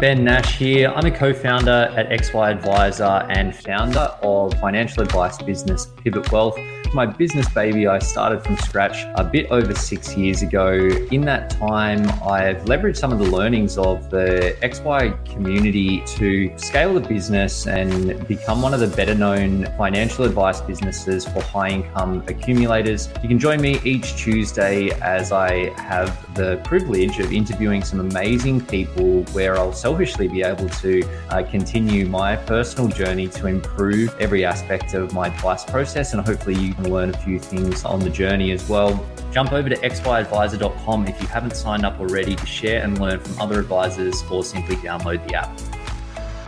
Ben Nash here. I'm a co founder at XY Advisor and founder of financial advice business Pivot Wealth my business baby I started from scratch a bit over six years ago. In that time, I've leveraged some of the learnings of the XY community to scale the business and become one of the better known financial advice businesses for high income accumulators. You can join me each Tuesday as I have the privilege of interviewing some amazing people where I'll selfishly be able to uh, continue my personal journey to improve every aspect of my advice process and hopefully you can learn a few things on the journey as well. Jump over to xyadvisor.com if you haven't signed up already to share and learn from other advisors or simply download the app.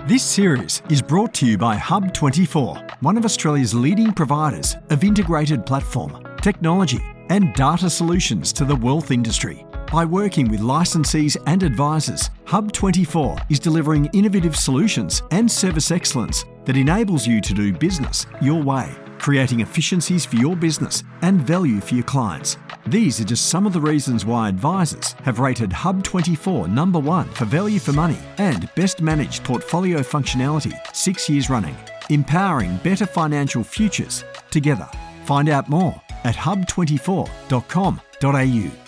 This series is brought to you by Hub24, one of Australia's leading providers of integrated platform, technology, and data solutions to the wealth industry. By working with licensees and advisors, Hub24 is delivering innovative solutions and service excellence that enables you to do business your way creating efficiencies for your business and value for your clients. These are just some of the reasons why advisors have rated Hub24 number one for value for money and best managed portfolio functionality six years running, empowering better financial futures together. Find out more at hub24.com.au.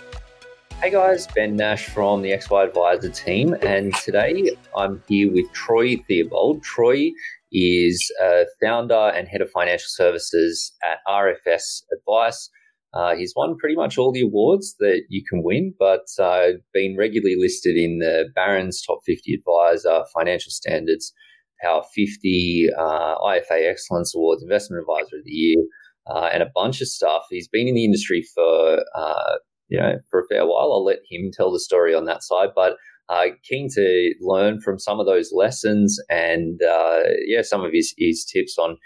Hey guys, Ben Nash from the XY Advisor team, and today I'm here with Troy Theobald. Troy is a founder and head of financial services at RFS Advice. Uh, he's won pretty much all the awards that you can win, but uh, been regularly listed in the Barron's Top 50 Advisor, Financial Standards, Power 50, uh, IFA Excellence Awards, Investment Advisor of the Year, uh, and a bunch of stuff. He's been in the industry for uh, you know for a fair while. I'll let him tell the story on that side, but uh, keen to learn from some of those lessons and uh, yeah, some of his, his tips on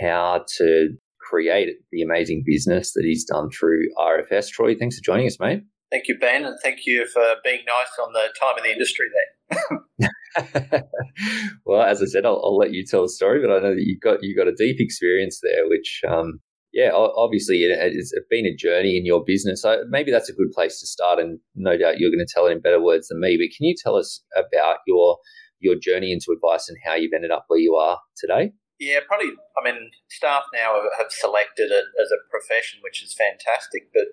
how to create the amazing business that he's done through RFS. Troy, thanks for joining us, mate. Thank you, Ben, and thank you for being nice on the time of the industry there. well, as I said, I'll, I'll, let you tell the story, but I know that you got you got a deep experience there, which um, yeah, obviously it's been a journey in your business. So maybe that's a good place to start, and no doubt you're going to tell it in better words than me. But can you tell us about your your journey into advice and how you've ended up where you are today? Yeah, probably. I mean, staff now have selected it as a profession, which is fantastic. But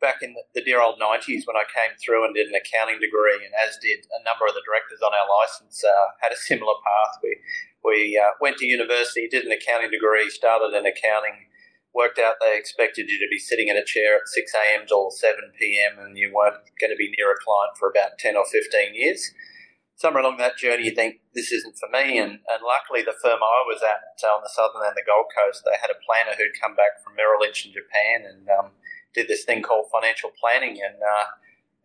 back in the dear old 90s when I came through and did an accounting degree, and as did a number of the directors on our license, uh, had a similar path. We, we uh, went to university, did an accounting degree, started in accounting, worked out they expected you to be sitting in a chair at 6 a.m. till 7 p.m. and you weren't going to be near a client for about 10 or 15 years. Somewhere along that journey, you think this isn't for me. And, and luckily, the firm I was at uh, on the southern and the Gold Coast, they had a planner who'd come back from Merrill Lynch in Japan and um, did this thing called financial planning. And uh,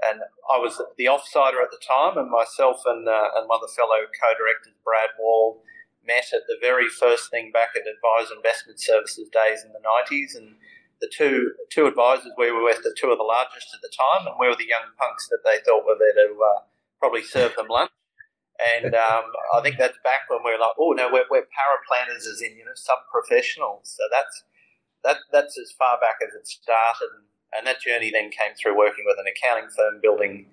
and I was the offsider at the time, and myself and uh, and one of the fellow co-directors, Brad Wall, met at the very first thing back at Advisor Investment Services days in the 90s. And the two two advisors we were with, the two of the largest at the time, and we were the young punks that they thought were there to uh, probably serve them lunch. And um, I think that's back when we were like, oh no, we're, we're as in you know sub professionals. So that's that that's as far back as it started, and, and that journey then came through working with an accounting firm, building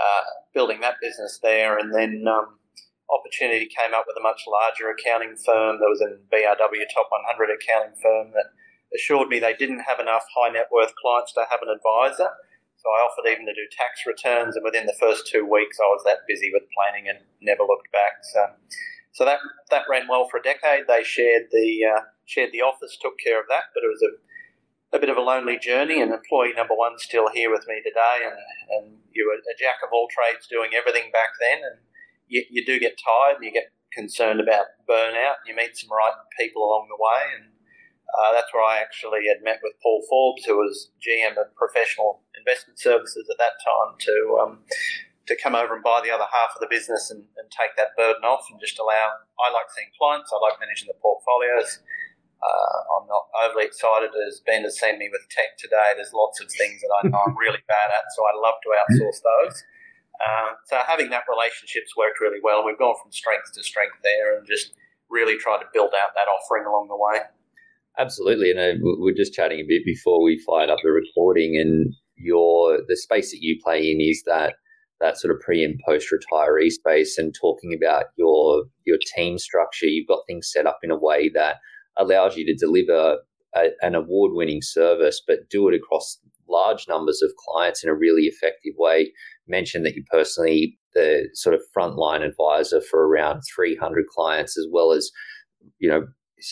uh, building that business there, and then um, opportunity came up with a much larger accounting firm. that was a BRW top 100 accounting firm that assured me they didn't have enough high net worth clients to have an advisor. So I offered even to do tax returns, and within the first two weeks, I was that busy with planning and never looked back. So, so that that ran well for a decade. They shared the uh, shared the office, took care of that, but it was a a bit of a lonely journey. And employee number one still here with me today, and and you were a jack of all trades, doing everything back then, and you, you do get tired and you get concerned about burnout. You meet some right people along the way, and uh, that's where I actually had met with Paul Forbes, who was GM of Professional Investment Services at that time, to um, to come over and buy the other half of the business and, and take that burden off and just allow. I like seeing clients. I like managing the portfolios. Uh, I'm not overly excited as Ben has seen me with tech today. There's lots of things that I know I'm really bad at, so I love to outsource those. Uh, so having that relationship's worked really well. We've gone from strength to strength there, and just really tried to build out that offering along the way. Absolutely, and uh, we are just chatting a bit before we fired up the recording, and your the space that you play in is that that sort of pre and post retiree space and talking about your your team structure you've got things set up in a way that allows you to deliver a, an award winning service but do it across large numbers of clients in a really effective way mentioned that you personally the sort of frontline advisor for around 300 clients as well as you know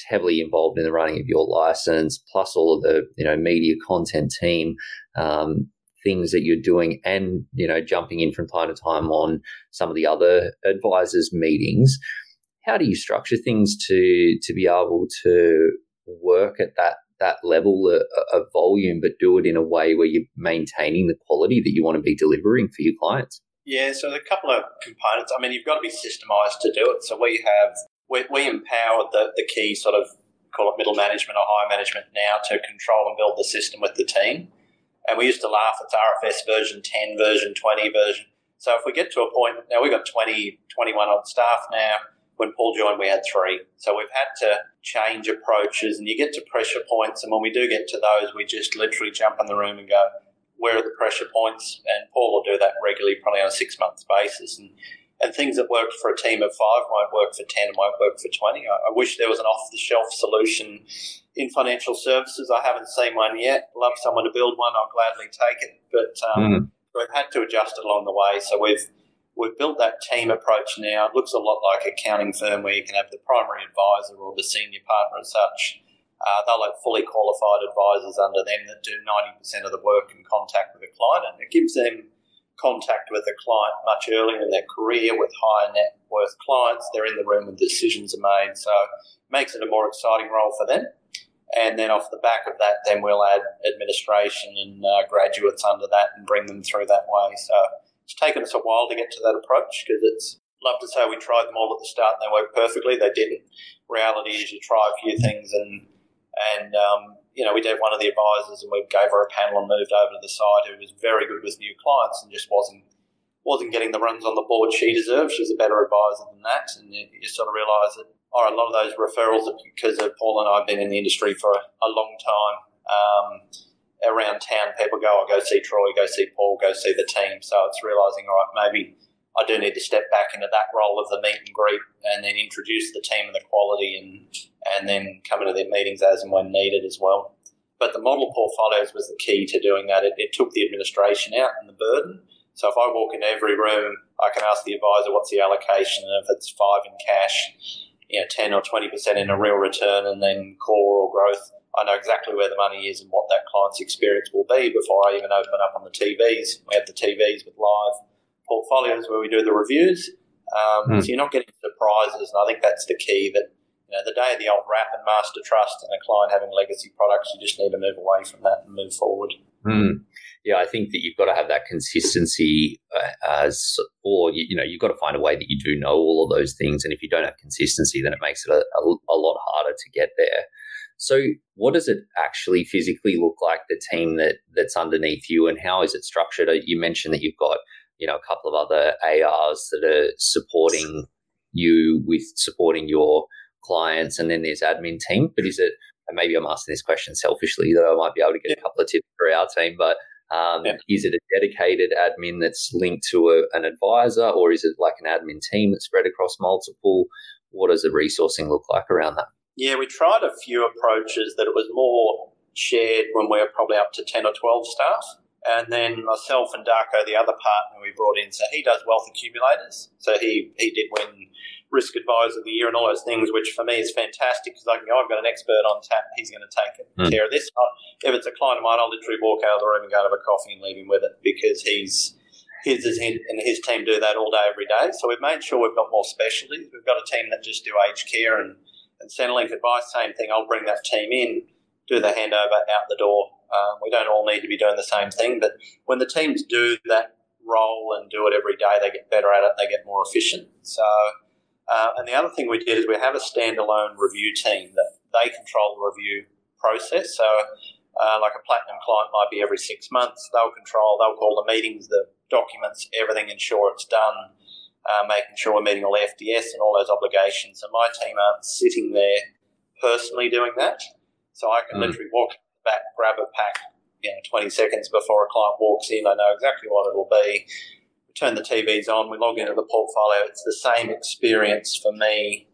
heavily involved in the running of your license plus all of the you know media content team um, things that you're doing and you know jumping in from time to time on some of the other advisors meetings. How do you structure things to to be able to work at that that level of, of volume but do it in a way where you're maintaining the quality that you want to be delivering for your clients yeah so there's a couple of components i mean you've got to be systemized to do it so we have we, we empower the, the key sort of call it middle management or higher management now to control and build the system with the team and we used to laugh, it's RFS version 10, version 20, version. So if we get to a point, now we've got 20, 21 odd staff now. When Paul joined, we had three. So we've had to change approaches, and you get to pressure points. And when we do get to those, we just literally jump in the room and go, where are the pressure points? And Paul will do that regularly, probably on a six month basis. And and things that worked for a team of five won't work for 10 and won't work for 20. I, I wish there was an off the shelf solution in financial services. I haven't seen one yet. Love someone to build one. I'll gladly take it. But um, mm. we've had to adjust it along the way. So we've we've built that team approach now. It looks a lot like accounting firm where you can have the primary advisor or the senior partner as such. Uh, they'll have fully qualified advisors under them that do 90% of the work and contact with the client. And it gives them contact with a client much earlier in their career with higher net worth clients. They're in the room when decisions are made, so it makes it a more exciting role for them. And then off the back of that, then we'll add administration and uh, graduates under that and bring them through that way. So it's taken us a while to get to that approach because it's love to say we tried them all at the start and they worked perfectly. They didn't. Reality is you try a few things and and um, you know, we did one of the advisors and we gave her a panel and moved over to the side who was very good with new clients and just wasn't wasn't getting the runs on the board she deserved. She's a better advisor than that. And you, you sort of realise that, all right, a lot of those referrals are because of Paul and I have been in the industry for a, a long time. Um, around town, people go, I oh, go see Troy, go see Paul, go see the team. So it's realising, all right, maybe I do need to step back into that role of the meet and greet and then introduce the team and the quality and and then come into their meetings as and when needed as well. But the model portfolios was the key to doing that. It, it took the administration out and the burden. So if I walk into every room, I can ask the advisor what's the allocation, and if it's five in cash, you know, ten or twenty percent in a real return, and then core or growth. I know exactly where the money is and what that client's experience will be before I even open up on the TVs. We have the TVs with live portfolios where we do the reviews. Um, mm. So you're not getting surprises, and I think that's the key. That you know, the day of the old wrap and master trust and a client having legacy products, you just need to move away from that and move forward. Mm. Yeah, I think that you've got to have that consistency uh, as, or you, you, know, you've got to find a way that you do know all of those things. And if you don't have consistency, then it makes it a, a, a lot harder to get there. So, what does it actually physically look like? The team that that's underneath you, and how is it structured? You mentioned that you've got you know a couple of other ARs that are supporting you with supporting your clients, and then there's admin team. But is it? Maybe I'm asking this question selfishly that I might be able to get a couple of tips for our team, but um, yeah. is it a dedicated admin that's linked to a, an advisor, or is it like an admin team that's spread across multiple? What does the resourcing look like around that? Yeah, we tried a few approaches that it was more shared when we were probably up to 10 or 12 staff. And then myself and Darko, the other partner we brought in, so he does wealth accumulators. So he, he did win Risk Advisor of the Year and all those things, which for me is fantastic because I can go, I've got an expert on tap, he's going to take mm. care of this. If it's a client of mine, I'll literally walk out of the room and go and have a coffee and leave him with it because he's his, his and his team do that all day, every day. So we've made sure we've got more specialties. We've got a team that just do aged care and, and Centrelink advice, same thing. I'll bring that team in, do the handover out the door. Um, we don't all need to be doing the same thing, but when the teams do that role and do it every day, they get better at it, they get more efficient. So, uh, and the other thing we did is we have a standalone review team that they control the review process. So, uh, like a platinum client might be every six months, they'll control, they'll call the meetings, the documents, everything, ensure it's done, uh, making sure we're meeting all FDS and all those obligations. And my team aren't sitting there personally doing that. So I can mm. literally walk back, grab a pack, you know, 20 seconds before a client walks in. I know exactly what it'll be. Turn the TVs on, we log into the portfolio. It's the same experience for me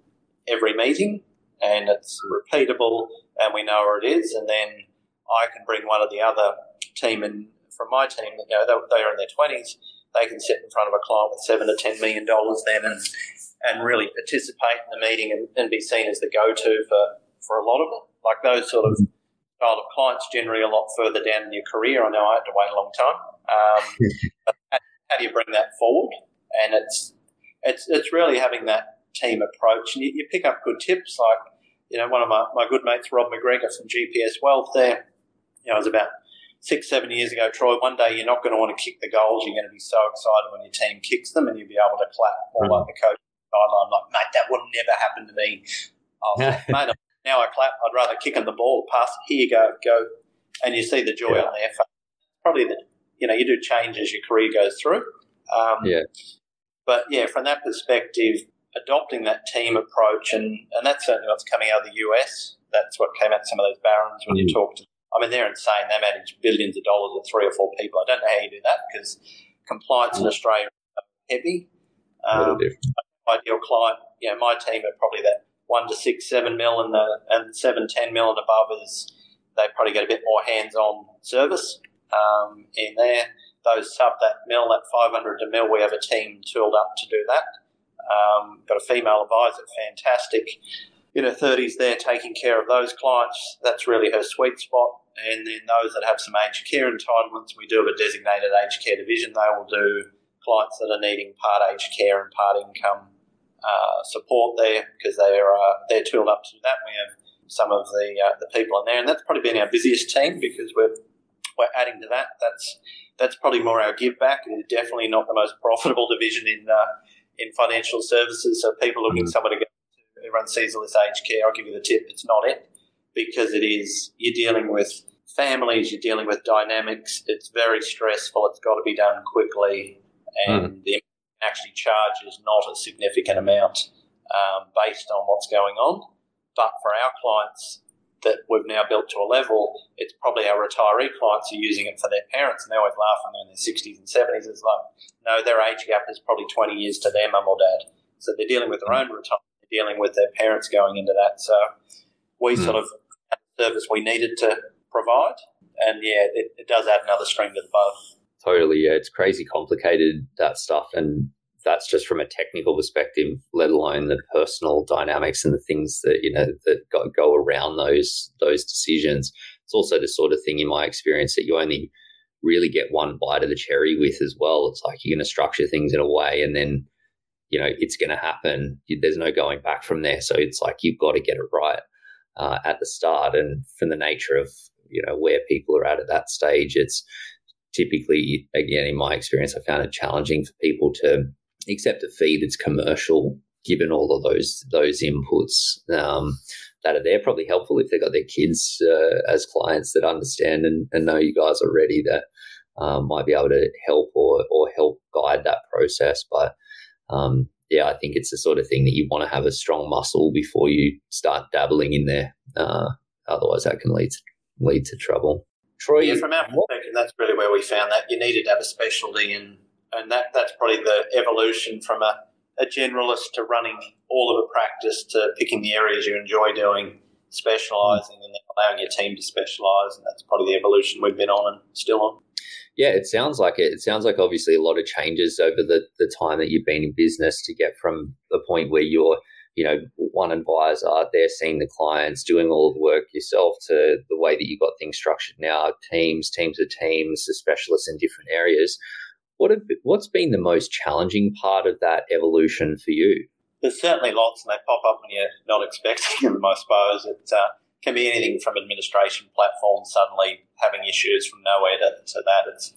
every meeting, and it's repeatable, and we know where it is. And then I can bring one of the other team in from my team. You know, they're in their 20s. They can sit in front of a client with seven to ten million dollars then, and and really participate in the meeting and, and be seen as the go-to for for a lot of it. Like those sort of style of clients generally a lot further down in your career. I know I had to wait a long time. Um, how do you bring that forward? And it's it's it's really having that team approach, and you, you, pick up good tips. Like you know, one of my, my good mates, Rob McGregor from GPS Wealth, there, you know, it was about six seven years ago. Troy, one day you're not going to want to kick the goals. You're going to be so excited when your team kicks them, and you'll be able to clap all mm-hmm. like the coach sideline. Like, mate, that would never happen to me. Oh, mate, now I clap. I'd rather kick on the ball, pass. Here you go, go, and you see the joy yeah. on their face. Probably the you know you do change as your career goes through. Um, yeah. But yeah, from that perspective, adopting that team approach, and, and that's certainly what's coming out of the US. That's what came out of some of those Barron's when mm. you talk to. I mean, they're insane. They manage billions of dollars with three or four people. I don't know how you do that because compliance mm. in Australia is heavy. Um, ideal client, you know, my team are probably that one to six, seven mil, and the and seven, ten mil and above is they probably get a bit more hands-on service um, in there. Those sub that mil, that 500 to mil, we have a team tooled up to do that. Um, got a female advisor, fantastic, in her 30s there, taking care of those clients. That's really her sweet spot. And then those that have some aged care entitlements, we do have a designated aged care division. They will do clients that are needing part aged care and part income uh, support there because they're uh, they're tooled up to that. We have some of the uh, the people in there, and that's probably been our busiest team because we're we're adding to that. That's that's probably more our give back. It's definitely not the most profitable division in uh, in financial services. So people looking mm-hmm. somewhere to go to, everyone sees all this aged care. I'll give you the tip. It's not it because it is. You're dealing with families. You're dealing with dynamics. It's very stressful. It's got to be done quickly, and mm. the actually charges not a significant amount um, based on what's going on. But for our clients that we've now built to a level, it's probably our retiree clients are using it for their parents, and they always laugh when they're in their 60s and 70s. It's like, no, their age gap is probably 20 years to their mum or dad. So they're dealing with their own retirement, they're dealing with their parents going into that. So we mm. sort of had the service we needed to provide. And yeah, it, it does add another string to the bow. Totally, yeah. It's crazy complicated that stuff, and that's just from a technical perspective. Let alone the personal dynamics and the things that you know that go, go around those those decisions. It's also the sort of thing, in my experience, that you only really get one bite of the cherry with as well. It's like you're going to structure things in a way, and then you know it's going to happen. There's no going back from there. So it's like you've got to get it right uh, at the start, and from the nature of you know where people are at at that stage, it's typically, again, in my experience, I found it challenging for people to accept a fee that's commercial, given all of those those inputs um, that are there. Probably helpful if they've got their kids uh, as clients that understand and, and, know you guys already that um, might be able to help or, or help guide that process. But um, yeah, I think it's the sort of thing that you want to have a strong muscle before you start dabbling in there. Uh, otherwise, that can lead to, lead to trouble. Troy, yeah, from our perspective, that's really where we found that you needed to have a specialty, and and that that's probably the evolution from a, a generalist to running all of a practice to picking the areas you enjoy doing, specialising, and then allowing your team to specialise, and that's probably the evolution we've been on and still on. Yeah, it sounds like it. It sounds like obviously a lot of changes over the, the time that you've been in business to get from the point where you're you know, one advisor, they're seeing the clients, doing all the work yourself to the way that you've got things structured now, teams, teams of teams, the specialists in different areas. What have, what's been the most challenging part of that evolution for you? There's certainly lots, and they pop up when you're not expecting them. I suppose it uh, can be anything from administration platforms suddenly having issues from nowhere to, to that. It's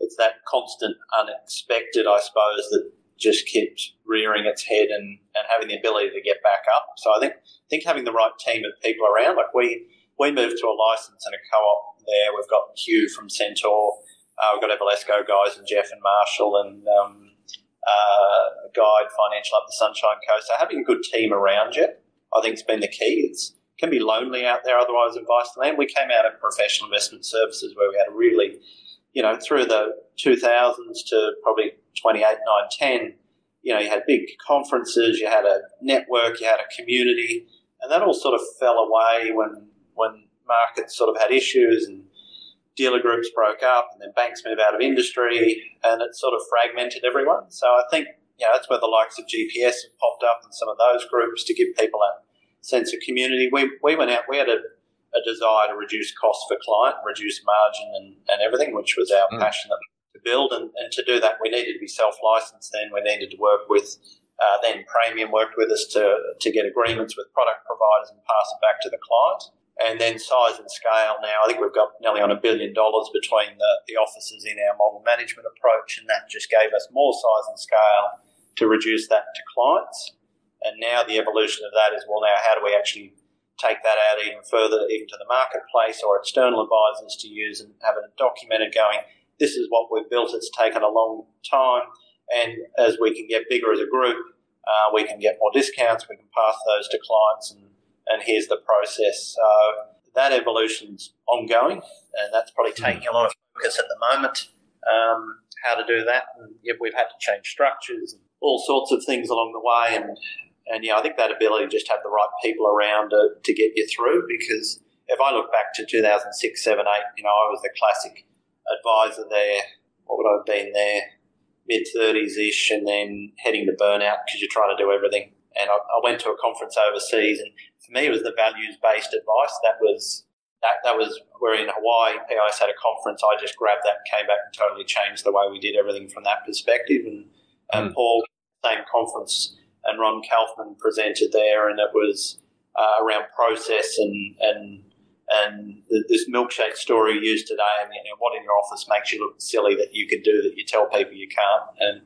it's that constant unexpected, I suppose, that just keeps rearing its head and, and having the ability to get back up. So I think I think having the right team of people around, like we we moved to a license and a co-op there. We've got Hugh from Centaur. Uh, we've got Evalesco guys and Jeff and Marshall and um, uh, Guide Financial up the Sunshine Coast. So having a good team around you, I think, has been the key. It can be lonely out there otherwise in Land. We came out of professional investment services where we had a really, you know, through the 2000s to probably 28, 9, 10, you know, you had big conferences, you had a network, you had a community, and that all sort of fell away when when markets sort of had issues and dealer groups broke up and then banks moved out of industry and it sort of fragmented everyone. So I think, you know, that's where the likes of GPS have popped up and some of those groups to give people a sense of community. We, we went out, we had a, a desire to reduce costs for client, reduce margin and, and everything, which was our mm. passion to build. And, and to do that, we needed to be self-licensed then. We needed to work with uh, then Praemium worked with us to, to get agreements with product providers and pass it back to the client. And then size and scale now, I think we've got nearly on a billion dollars between the, the offices in our model management approach, and that just gave us more size and scale to reduce that to clients. And now the evolution of that is well, now how do we actually take that out even further, even to the marketplace or external advisors to use and have it documented going, this is what we've built, it's taken a long time. And as we can get bigger as a group, uh, we can get more discounts, we can pass those to clients and and here's the process. So that evolution's ongoing, and that's probably hmm. taking a lot of focus at the moment. Um, how to do that, and yeah, we've had to change structures and all sorts of things along the way, and and yeah, I think that ability to just have the right people around to, to get you through. Because if I look back to 2006, 7, 8, you know, I was the classic advisor there. What would I have been there? Mid 30s ish, and then heading to burnout because you're trying to do everything. And I, I went to a conference overseas, and for me, it was the values based advice. That was that, that was we're in Hawaii. PIS had a conference. I just grabbed that and came back and totally changed the way we did everything from that perspective. And, and mm. Paul, same conference, and Ron Kaufman presented there, and it was uh, around process and and and this milkshake story used today. And you know, what in your office makes you look silly that you could do that you tell people you can't. And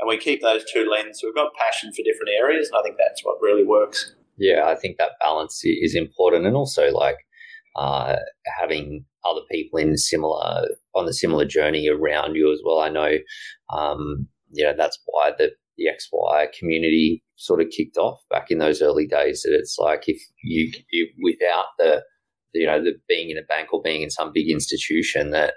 and we keep those two lenses. We've got passion for different areas, and I think that's what really works. Yeah, I think that balance is important, and also like uh, having other people in similar on the similar journey around you as well. I know, um, you know, that's why the the XY community sort of kicked off back in those early days. That it's like if you, you without the you know the being in a bank or being in some big institution that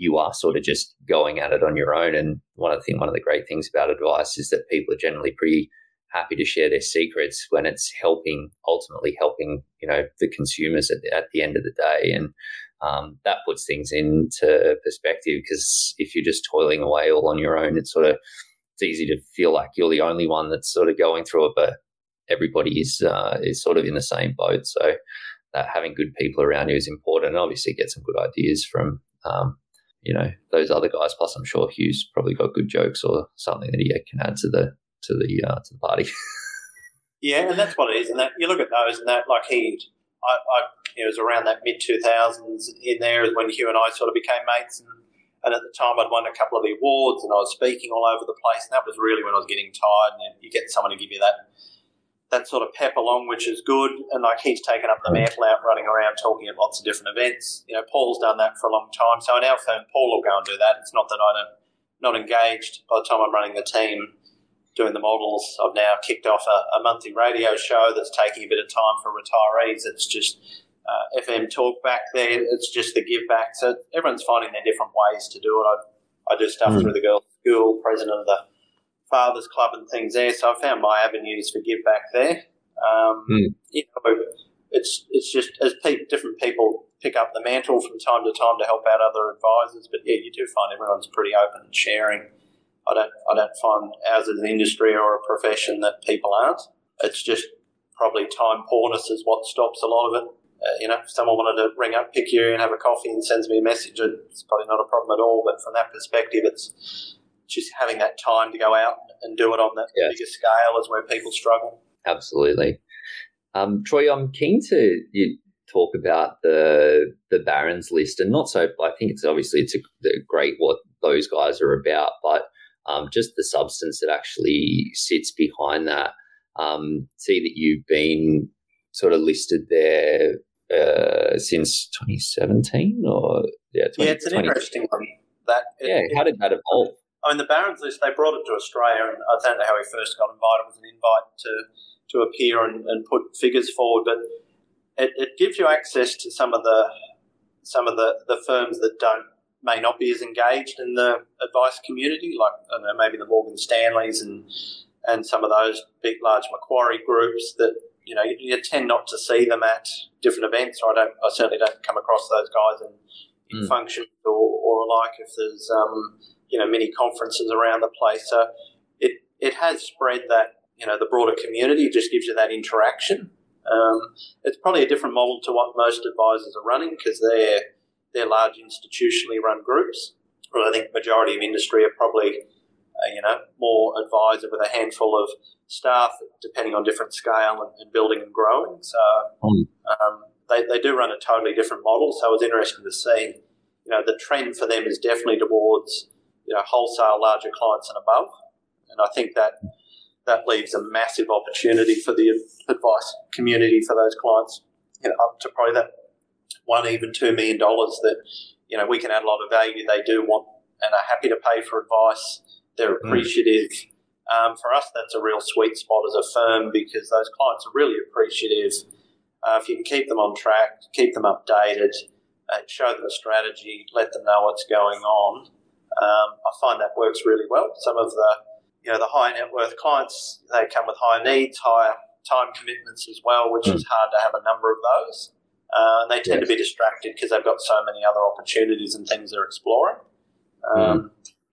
you are sort of just going at it on your own. And one of the thing, one of the great things about advice is that people are generally pretty happy to share their secrets when it's helping, ultimately helping, you know, the consumers at the, at the end of the day. And um, that puts things into perspective because if you're just toiling away all on your own, it's sort of, it's easy to feel like you're the only one that's sort of going through it, but everybody is, uh, is sort of in the same boat. So that having good people around you is important and obviously get some good ideas from, um, you know, those other guys. Plus, I'm sure Hugh's probably got good jokes or something that he can add to the to the uh, to the party. yeah, and that's what it is. And that you look at those, and that like he, I, I it was around that mid two thousands in there is when Hugh and I sort of became mates, and, and at the time I'd won a couple of the awards, and I was speaking all over the place, and that was really when I was getting tired. And you get someone to give you that that sort of pep along, which is good. And like he's taken up the mantle out, running around, talking at lots of different events. You know, Paul's done that for a long time. So in our firm, Paul will go and do that. It's not that I don't not engaged. By the time I'm running the team, doing the models. I've now kicked off a, a, monthly radio show that's taking a bit of time for retirees. It's just uh, FM talk back there. It's just the give back. So everyone's finding their different ways to do it. I, I do stuff mm. through the girls' school, president of the fathers club and things there. So I found my avenues for give back there. Um, mm. you know, it's it's just as pe- different people pick up the mantle from time to time to help out other advisors. But yeah, you do find everyone's pretty open and sharing I don't I don't find ours as an industry or a profession that people aren't. It's just probably time poorness is what stops a lot of it. Uh, you know, if someone wanted to ring up, pick you, and have a coffee and sends me a message, it's probably not a problem at all. But from that perspective, it's just having that time to go out and do it on that yes. bigger scale is where people struggle. Absolutely. Um, Troy, I'm keen to you talk about the the Barron's list, and not so. I think it's obviously it's a, great what those guys are about, but um, just the substance that actually sits behind that. Um, see that you've been sort of listed there uh, since 2017 or yeah, 20, yeah, it's an 20, interesting one. That it, yeah, how did that evolve? I mean, the Barron's list they brought it to Australia, and I don't know how we first got invited. It was an invite to to appear and, and put figures forward, but it, it gives you access to some of the some of the, the firms that don't may not be as engaged in the advice community, like know, maybe the Morgan Stanleys and and some of those big, large Macquarie groups that you know you, you tend not to see them at different events. Or I don't, I certainly don't come across those guys in, in mm. functions or, or like if there's um, you know many conferences around the place. So it it has spread that you know the broader community. It just gives you that interaction. Um, it's probably a different model to what most advisors are running because they're they're large institutionally run groups. Well, I think majority of industry are probably uh, you know more advisor with a handful of staff, depending on different scale and, and building and growing. So hmm. um, they, they do run a totally different model. So it's interesting to see. You know, the trend for them is definitely towards you know wholesale larger clients and above, and I think that that leaves a massive opportunity for the advice community for those clients. You know, up to probably that one even two million dollars that you know we can add a lot of value. They do want and are happy to pay for advice. They're mm. appreciative. Mm. Um, for us, that's a real sweet spot as a firm because those clients are really appreciative. Uh, if you can keep them on track, keep them updated, uh, show them a strategy, let them know what's going on, um, I find that works really well. Some of the you know the high net worth clients they come with higher needs, higher time commitments as well, which mm. is hard to have a number of those. Uh, and they tend yes. to be distracted because they've got so many other opportunities and things they're exploring. Um, mm.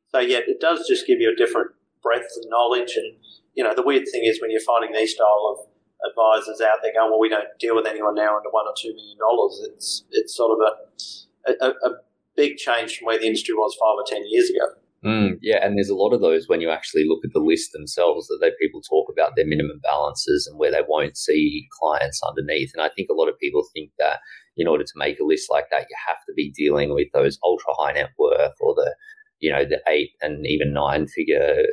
So yeah, it does just give you a different breadth of knowledge. And you know, the weird thing is when you're finding these style of advisors out there going, well, we don't deal with anyone now under one or two million dollars. It's it's sort of a, a, a big change from where the industry was five or ten years ago. Mm, yeah, and there's a lot of those when you actually look at the list themselves that they people talk about their minimum balances and where they won't see clients underneath. And I think a lot of people think that in order to make a list like that, you have to be dealing with those ultra high net worth or the you know the eight and even nine figure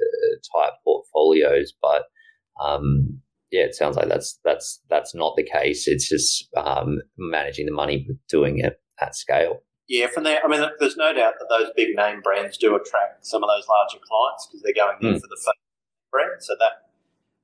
type portfolios. But um, yeah, it sounds like that's that's that's not the case. It's just um, managing the money, doing it at scale. Yeah, from there, I mean, there's no doubt that those big name brands do attract some of those larger clients because they're going there mm. for the brand. So that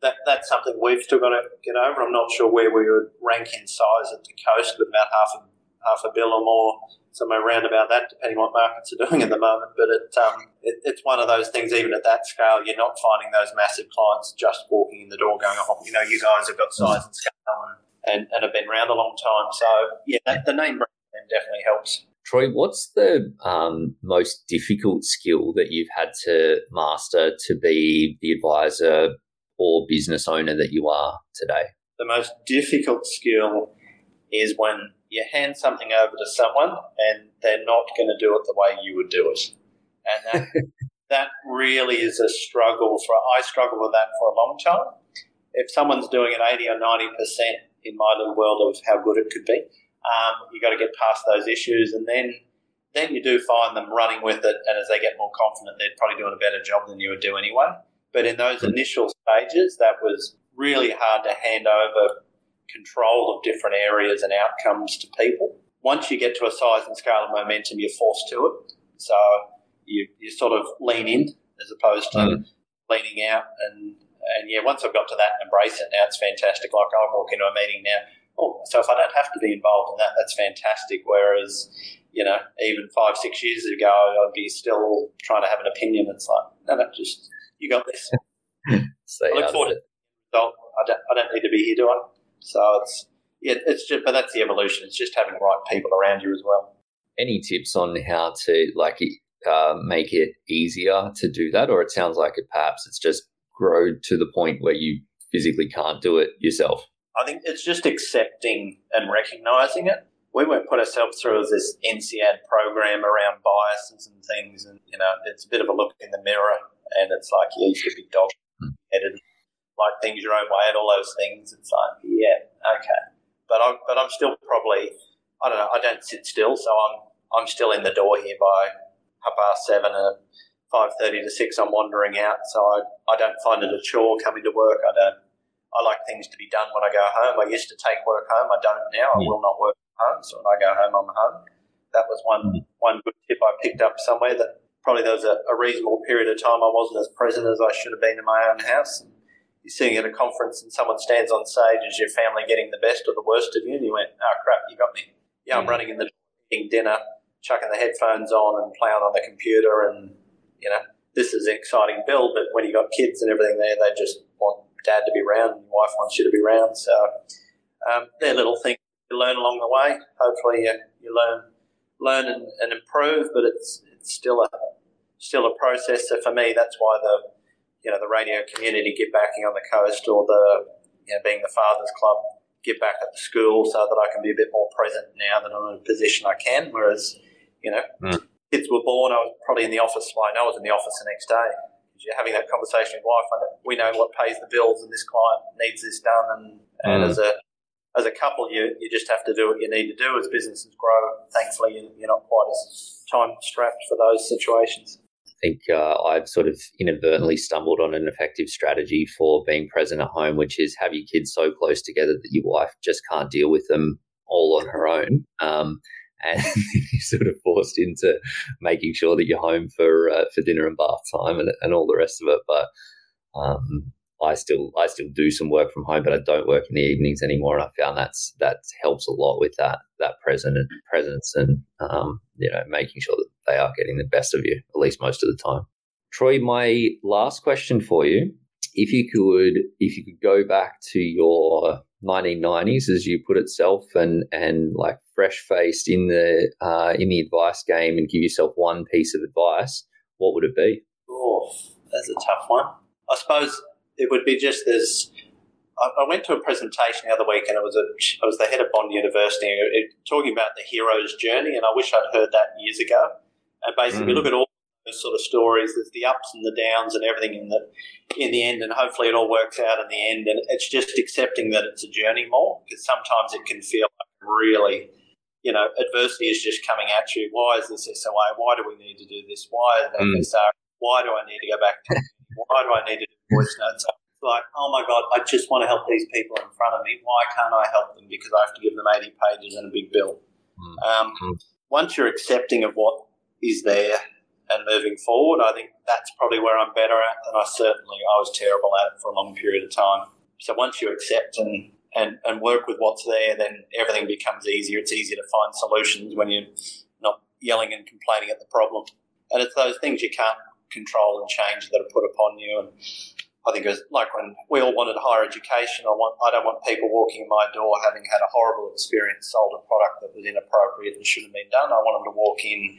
that that's something we've still got to get over. I'm not sure where we would rank in size at the coast with about half a half a bill or more, somewhere around about that, depending on what markets are doing at the moment. But it, um, it, it's one of those things. Even at that scale, you're not finding those massive clients just walking in the door going, "Oh, you know, you guys have got size and scale and, and, and have been around a long time." So yeah, the name brand definitely helps. Troy, what's the um, most difficult skill that you've had to master to be the advisor or business owner that you are today? The most difficult skill is when you hand something over to someone and they're not going to do it the way you would do it. And that, that really is a struggle for, I struggle with that for a long time. If someone's doing an 80 or 90% in my little world of how good it could be, um, you got to get past those issues, and then then you do find them running with it. And as they get more confident, they're probably doing a better job than you would do anyway. But in those initial stages, that was really hard to hand over control of different areas and outcomes to people. Once you get to a size and scale of momentum, you're forced to it. So you, you sort of lean in as opposed to mm. leaning out. And, and yeah, once I've got to that and embrace it, now it's fantastic. Like I walk into a meeting now, oh, so if I don't have to be involved in that, that's fantastic. Whereas, you know, even five, six years ago, I'd be still trying to have an opinion. It's like, no, no, just, you got this. I look forward to it. I don't, I don't need to be here, do I? So it's, yeah, it's just, but that's the evolution. It's just having the right people around you as well. Any tips on how to, like, uh, make it easier to do that? Or it sounds like it perhaps it's just grow to the point where you physically can't do it yourself. I think it's just accepting and recognizing it. We won't put ourselves through this INSEAD program around biases and things, and you know, it's a bit of a look in the mirror, and it's like, yeah, you should be dog hmm. headed, like things your own way, and all those things. It's like, yeah, okay, but I, but I'm still probably, I don't know, I don't sit still, so I'm I'm still in the door here by half past seven and five thirty to six, I'm wandering out. So I, I don't find it a chore coming to work. I don't. I like things to be done when I go home. I used to take work home. I don't now. I will not work home. So when I go home, I'm home. That was one mm. one good tip I picked up somewhere. That probably there was a, a reasonable period of time I wasn't as present as I should have been in my own house. And you're sitting at a conference and someone stands on stage. Is your family getting the best or the worst of you? And you went, "Oh crap, you got me." Yeah, I'm mm. running in the eating dinner, chucking the headphones on and playing on the computer, and you know this is an exciting build, but when you've got kids and everything there, they just want dad to be around, and your wife wants you to be around. So um, they're little things you learn along the way. Hopefully, you, you learn learn and, and, improve, but it's it's still a still a process. So for me, that's why the you know the radio community get backing on the coast, or the you know being the fathers club get back at the school, so that I can be a bit more present now that I'm in a position I can. Whereas you know. Mm kids were born, I was probably in the office. Well, I know I was in the office the next day. You're having that conversation with wife. We know what pays the bills, and this client needs this done. And, and mm. as a as a couple, you you just have to do what you need to do. As businesses grow, thankfully, you're not quite as time strapped for those situations. I think uh, I've sort of inadvertently stumbled on an effective strategy for being present at home, which is have your kids so close together that your wife just can't deal with them all on her own. Um, and you're sort of forced into making sure that you're home for uh, for dinner and bath time and, and all the rest of it. But um, I still I still do some work from home, but I don't work in the evenings anymore. And I found that's that helps a lot with that that present and presence and um, you know making sure that they are getting the best of you at least most of the time. Troy, my last question for you: If you could if you could go back to your 1990s, as you put itself, and and like fresh faced in the uh, in the advice game, and give yourself one piece of advice, what would it be? Oh, that's a tough one. I suppose it would be just as I went to a presentation the other week, and it was a, I was the head of Bond University, it, talking about the hero's journey, and I wish I'd heard that years ago. And basically, mm. look at all sort of stories. There's the ups and the downs and everything in the in the end, and hopefully it all works out in the end. And it's just accepting that it's a journey more, because sometimes it can feel like really, you know, adversity is just coming at you. Why is this SOA? Why do we need to do this? Why is that mm. SR? Why do I need to go back to? Why do I need to do voice notes? It's like, oh my god, I just want to help these people in front of me. Why can't I help them? Because I have to give them 80 pages and a big bill. Mm. Um, mm. Once you're accepting of what is there and moving forward, I think that's probably where I'm better at than I certainly I was terrible at it for a long period of time. So once you accept and, and, and work with what's there, then everything becomes easier. It's easier to find solutions when you're not yelling and complaining at the problem. And it's those things you can't control and change that are put upon you. And I think it was like when we all wanted higher education. I want I don't want people walking in my door having had a horrible experience, sold a product that was inappropriate and shouldn't have been done. I want them to walk in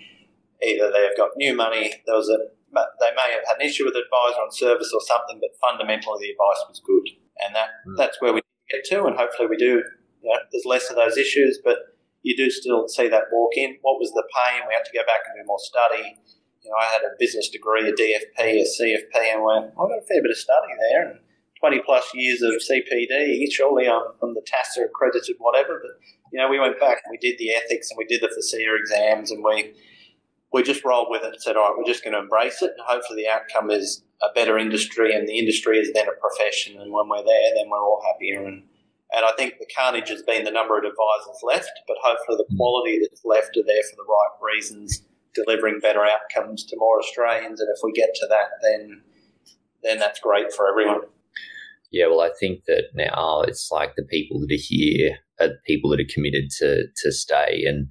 either they've got new money, there was a they may have had an issue with the advisor on service or something, but fundamentally the advice was good, and that mm. that's where we get to, and hopefully we do. You know, there's less of those issues, but you do still see that walk in. What was the pain? We had to go back and do more study. You know, I had a business degree, a DFP, a CFP, and went, I've got a fair bit of study there, and 20 plus years of CPD. Surely I'm from the TASA accredited, whatever. But you know, we went back and we did the ethics and we did the FASEA exams, and we we just rolled with it and said, all right, we're just going to embrace it. And hopefully the outcome is a better industry and the industry is then a profession. And when we're there, then we're all happier. And, and I think the carnage has been the number of advisors left, but hopefully the quality that's left are there for the right reasons, delivering better outcomes to more Australians. And if we get to that, then, then that's great for everyone. Yeah, well, I think that now it's like the people that are here are people that are committed to to stay, and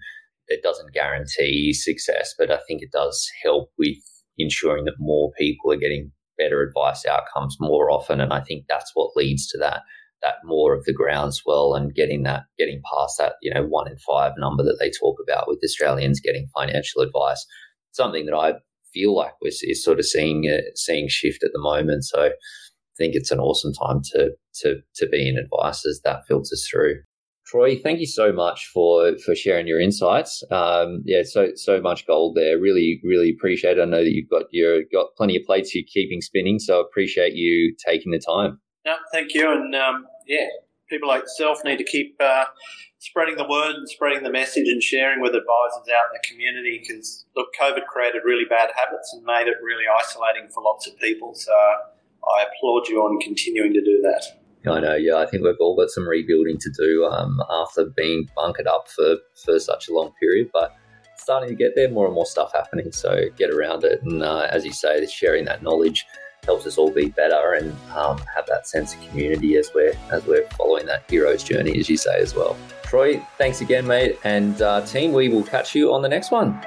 it doesn't guarantee success, but I think it does help with ensuring that more people are getting better advice outcomes more often. And I think that's what leads to that that more of the groundswell and getting that getting past that you know one in five number that they talk about with Australians getting financial advice. Something that I feel like was is sort of seeing uh, seeing shift at the moment. So I think it's an awesome time to to to be in advice as that filters through. Troy, thank you so much for for sharing your insights. Um, yeah, so so much gold there. Really, really appreciate it. I know that you've got your got plenty of plates you're keeping spinning, so appreciate you taking the time. No, thank you, and um, yeah, people like yourself need to keep uh, spreading the word and spreading the message and sharing with advisors out in the community because, look, COVID created really bad habits and made it really isolating for lots of people. So I applaud you on continuing to do that. I know, yeah. I think we've all got some rebuilding to do um, after being bunkered up for, for such a long period, but starting to get there, more and more stuff happening. So get around it. And uh, as you say, sharing that knowledge helps us all be better and um, have that sense of community as we're as we're following that hero's journey, as you say as well. Troy, thanks again, mate, and uh, team. We will catch you on the next one.